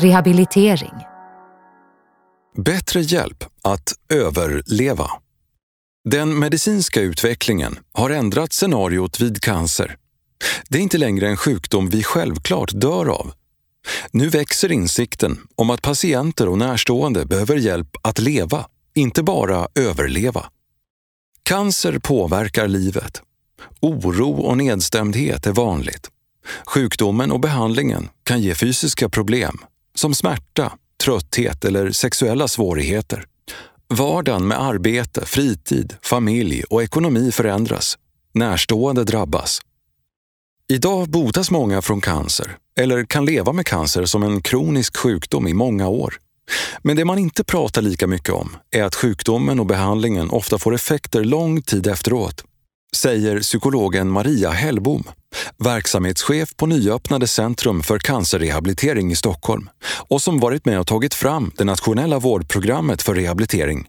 Rehabilitering. Bättre hjälp att överleva. Den medicinska utvecklingen har ändrat scenariot vid cancer. Det är inte längre en sjukdom vi självklart dör av. Nu växer insikten om att patienter och närstående behöver hjälp att leva, inte bara överleva. Cancer påverkar livet. Oro och nedstämdhet är vanligt. Sjukdomen och behandlingen kan ge fysiska problem som smärta, trötthet eller sexuella svårigheter. Vardagen med arbete, fritid, familj och ekonomi förändras. Närstående drabbas. Idag botas många från cancer eller kan leva med cancer som en kronisk sjukdom i många år. Men det man inte pratar lika mycket om är att sjukdomen och behandlingen ofta får effekter lång tid efteråt, säger psykologen Maria Hellbom, verksamhetschef på nyöppnade Centrum för cancerrehabilitering i Stockholm och som varit med och tagit fram det nationella vårdprogrammet för rehabilitering.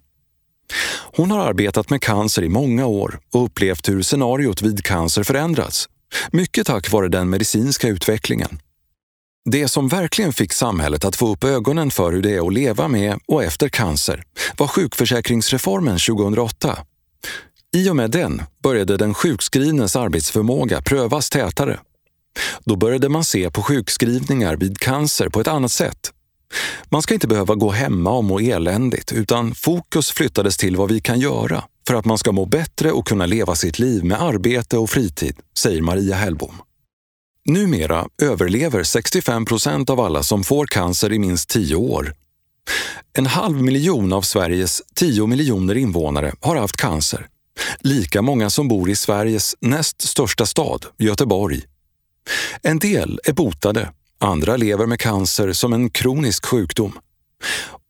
Hon har arbetat med cancer i många år och upplevt hur scenariot vid cancer förändrats, mycket tack vare den medicinska utvecklingen. Det som verkligen fick samhället att få upp ögonen för hur det är att leva med och efter cancer var sjukförsäkringsreformen 2008. I och med den började den sjukskrivnes arbetsförmåga prövas tätare. Då började man se på sjukskrivningar vid cancer på ett annat sätt. Man ska inte behöva gå hemma och må eländigt utan fokus flyttades till vad vi kan göra för att man ska må bättre och kunna leva sitt liv med arbete och fritid, säger Maria Hellbom. Numera överlever 65 procent av alla som får cancer i minst 10 år. En halv miljon av Sveriges 10 miljoner invånare har haft cancer. Lika många som bor i Sveriges näst största stad, Göteborg. En del är botade, andra lever med cancer som en kronisk sjukdom.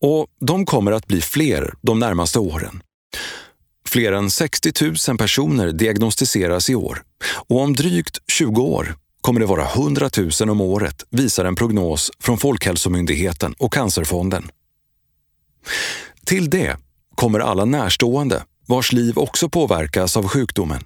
Och de kommer att bli fler de närmaste åren. Fler än 60 000 personer diagnostiseras i år och om drygt 20 år kommer det vara 100 000 om året, visar en prognos från Folkhälsomyndigheten och Cancerfonden. Till det kommer alla närstående vars liv också påverkas av sjukdomen.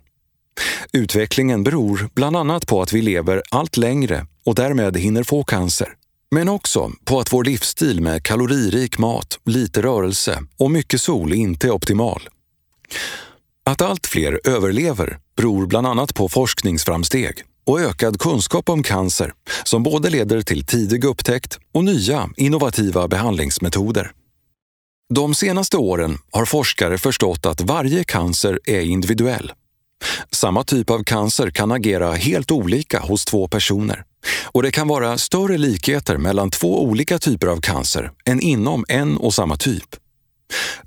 Utvecklingen beror bland annat på att vi lever allt längre och därmed hinner få cancer. Men också på att vår livsstil med kaloririk mat, lite rörelse och mycket sol inte är optimal. Att allt fler överlever beror bland annat på forskningsframsteg och ökad kunskap om cancer som både leder till tidig upptäckt och nya innovativa behandlingsmetoder. De senaste åren har forskare förstått att varje cancer är individuell. Samma typ av cancer kan agera helt olika hos två personer och det kan vara större likheter mellan två olika typer av cancer än inom en och samma typ.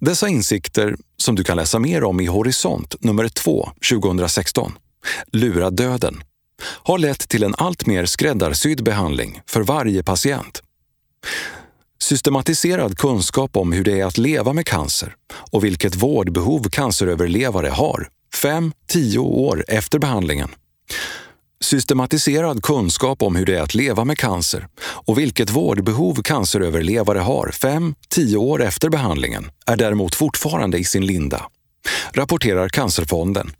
Dessa insikter, som du kan läsa mer om i Horisont nummer 2 2016, Lura döden, har lett till en allt mer skräddarsydd behandling för varje patient. Systematiserad kunskap om hur det är att leva med cancer och vilket vårdbehov canceröverlevare har 5-10 år efter behandlingen. Systematiserad kunskap om hur det är att leva med cancer och vilket vårdbehov canceröverlevare har 5-10 år efter behandlingen är däremot fortfarande i sin linda, rapporterar Cancerfonden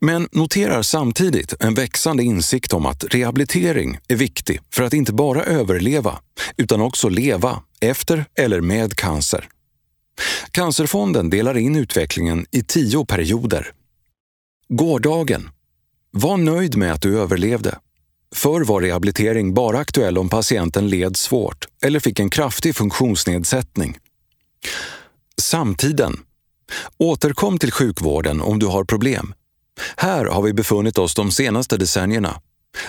men noterar samtidigt en växande insikt om att rehabilitering är viktig för att inte bara överleva, utan också leva efter eller med cancer. Cancerfonden delar in utvecklingen i tio perioder. Gårdagen. Var nöjd med att du överlevde. Förr var rehabilitering bara aktuell om patienten led svårt eller fick en kraftig funktionsnedsättning. Samtiden. Återkom till sjukvården om du har problem här har vi befunnit oss de senaste decennierna.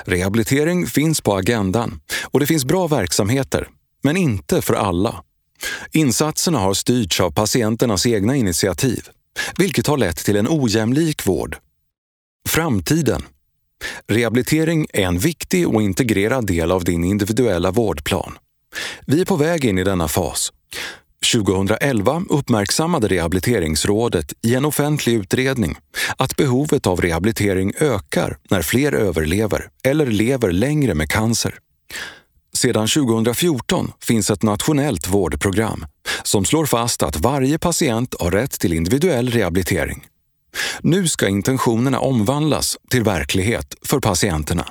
Rehabilitering finns på agendan och det finns bra verksamheter, men inte för alla. Insatserna har styrts av patienternas egna initiativ, vilket har lett till en ojämlik vård. Framtiden. Rehabilitering är en viktig och integrerad del av din individuella vårdplan. Vi är på väg in i denna fas 2011 uppmärksammade Rehabiliteringsrådet i en offentlig utredning att behovet av rehabilitering ökar när fler överlever eller lever längre med cancer. Sedan 2014 finns ett nationellt vårdprogram som slår fast att varje patient har rätt till individuell rehabilitering. Nu ska intentionerna omvandlas till verklighet för patienterna.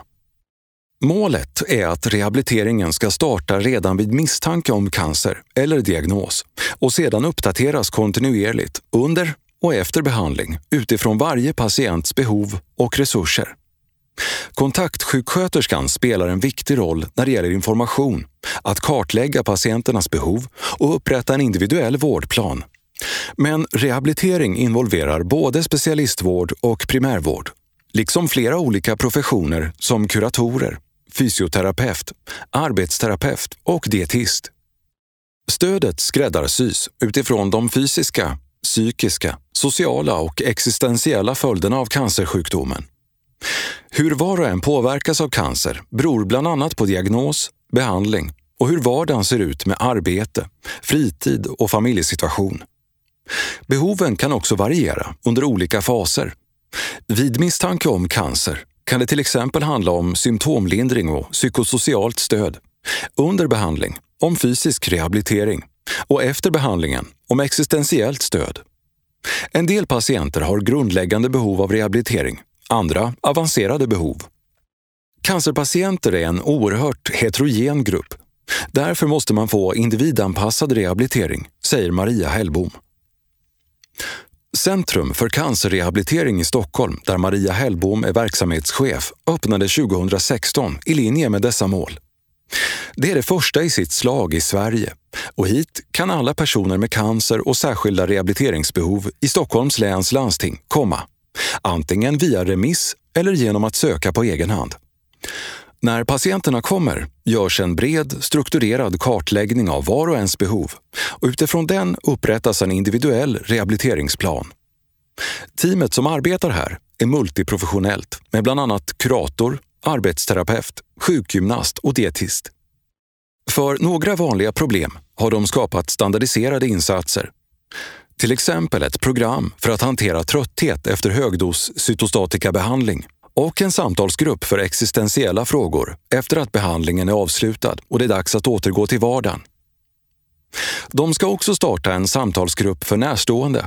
Målet är att rehabiliteringen ska starta redan vid misstanke om cancer eller diagnos och sedan uppdateras kontinuerligt under och efter behandling utifrån varje patients behov och resurser. Kontaktsjuksköterskan spelar en viktig roll när det gäller information, att kartlägga patienternas behov och upprätta en individuell vårdplan. Men rehabilitering involverar både specialistvård och primärvård, liksom flera olika professioner som kuratorer, fysioterapeut, arbetsterapeut och dietist. Stödet skräddarsys utifrån de fysiska, psykiska, sociala och existentiella följderna av cancersjukdomen. Hur var och en påverkas av cancer beror bland annat på diagnos, behandling och hur vardagen ser ut med arbete, fritid och familjesituation. Behoven kan också variera under olika faser. Vid misstanke om cancer kan det till exempel handla om symptomlindring och psykosocialt stöd. Under behandling om fysisk rehabilitering och efter behandlingen om existentiellt stöd. En del patienter har grundläggande behov av rehabilitering, andra avancerade behov. Cancerpatienter är en oerhört heterogen grupp. Därför måste man få individanpassad rehabilitering, säger Maria Hellbom. Centrum för cancerrehabilitering i Stockholm, där Maria Hellbom är verksamhetschef, öppnade 2016 i linje med dessa mål. Det är det första i sitt slag i Sverige och hit kan alla personer med cancer och särskilda rehabiliteringsbehov i Stockholms läns landsting komma. Antingen via remiss eller genom att söka på egen hand. När patienterna kommer görs en bred, strukturerad kartläggning av var och ens behov och utifrån den upprättas en individuell rehabiliteringsplan. Teamet som arbetar här är multiprofessionellt med bland annat kurator, arbetsterapeut, sjukgymnast och dietist. För några vanliga problem har de skapat standardiserade insatser. Till exempel ett program för att hantera trötthet efter högdos cytostatikabehandling och en samtalsgrupp för existentiella frågor efter att behandlingen är avslutad och det är dags att återgå till vardagen. De ska också starta en samtalsgrupp för närstående.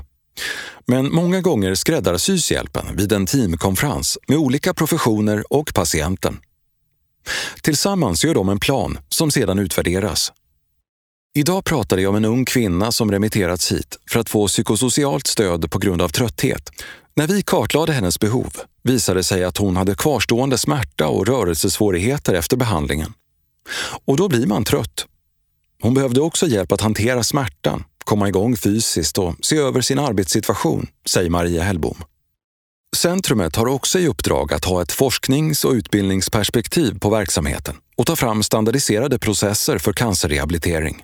Men många gånger skräddarsys hjälpen vid en teamkonferens med olika professioner och patienten. Tillsammans gör de en plan som sedan utvärderas. Idag pratade jag om en ung kvinna som remitterats hit för att få psykosocialt stöd på grund av trötthet. När vi kartlade hennes behov visade sig att hon hade kvarstående smärta och rörelsesvårigheter efter behandlingen. Och då blir man trött. Hon behövde också hjälp att hantera smärtan, komma igång fysiskt och se över sin arbetssituation, säger Maria Hellbom. Centrumet har också i uppdrag att ha ett forsknings och utbildningsperspektiv på verksamheten och ta fram standardiserade processer för cancerrehabilitering.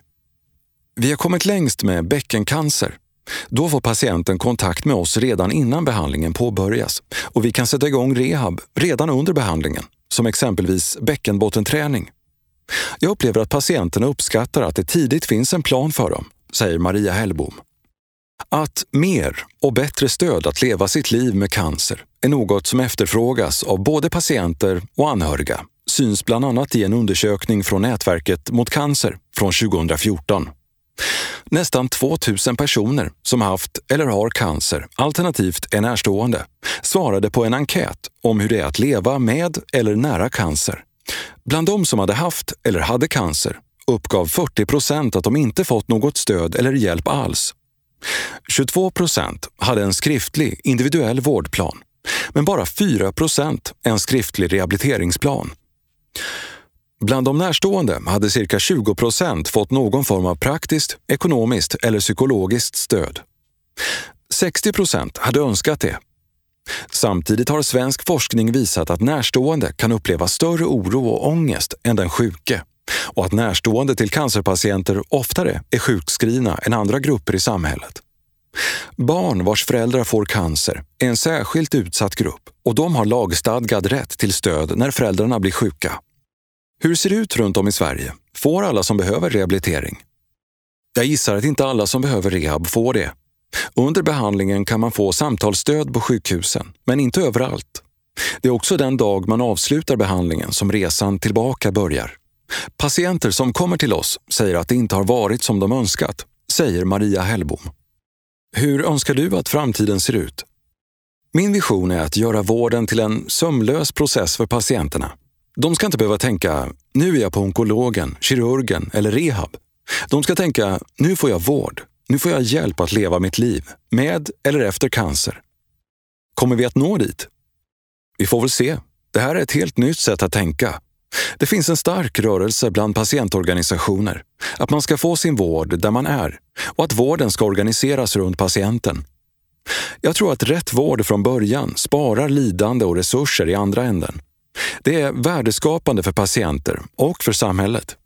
Vi har kommit längst med bäckencancer. Då får patienten kontakt med oss redan innan behandlingen påbörjas och vi kan sätta igång rehab redan under behandlingen, som exempelvis bäckenbottenträning. Jag upplever att patienterna uppskattar att det tidigt finns en plan för dem, säger Maria Hellbom. Att mer och bättre stöd att leva sitt liv med cancer är något som efterfrågas av både patienter och anhöriga syns bland annat i en undersökning från Nätverket mot cancer från 2014. Nästan 2 000 personer som haft eller har cancer, alternativt är närstående, svarade på en enkät om hur det är att leva med eller nära cancer. Bland de som hade haft eller hade cancer uppgav 40 procent att de inte fått något stöd eller hjälp alls. 22 procent hade en skriftlig individuell vårdplan, men bara 4 procent en skriftlig rehabiliteringsplan. Bland de närstående hade cirka 20 procent fått någon form av praktiskt, ekonomiskt eller psykologiskt stöd. 60 procent hade önskat det. Samtidigt har svensk forskning visat att närstående kan uppleva större oro och ångest än den sjuke och att närstående till cancerpatienter oftare är sjukskrivna än andra grupper i samhället. Barn vars föräldrar får cancer är en särskilt utsatt grupp och de har lagstadgad rätt till stöd när föräldrarna blir sjuka. Hur ser det ut runt om i Sverige? Får alla som behöver rehabilitering? Jag gissar att inte alla som behöver rehab får det. Under behandlingen kan man få samtalsstöd på sjukhusen, men inte överallt. Det är också den dag man avslutar behandlingen som resan tillbaka börjar. Patienter som kommer till oss säger att det inte har varit som de önskat, säger Maria Hellbom. Hur önskar du att framtiden ser ut? Min vision är att göra vården till en sömlös process för patienterna de ska inte behöva tänka nu är jag på onkologen, kirurgen eller rehab. De ska tänka nu får jag vård, nu får jag hjälp att leva mitt liv, med eller efter cancer. Kommer vi att nå dit? Vi får väl se. Det här är ett helt nytt sätt att tänka. Det finns en stark rörelse bland patientorganisationer att man ska få sin vård där man är och att vården ska organiseras runt patienten. Jag tror att rätt vård från början sparar lidande och resurser i andra änden. Det är värdeskapande för patienter och för samhället.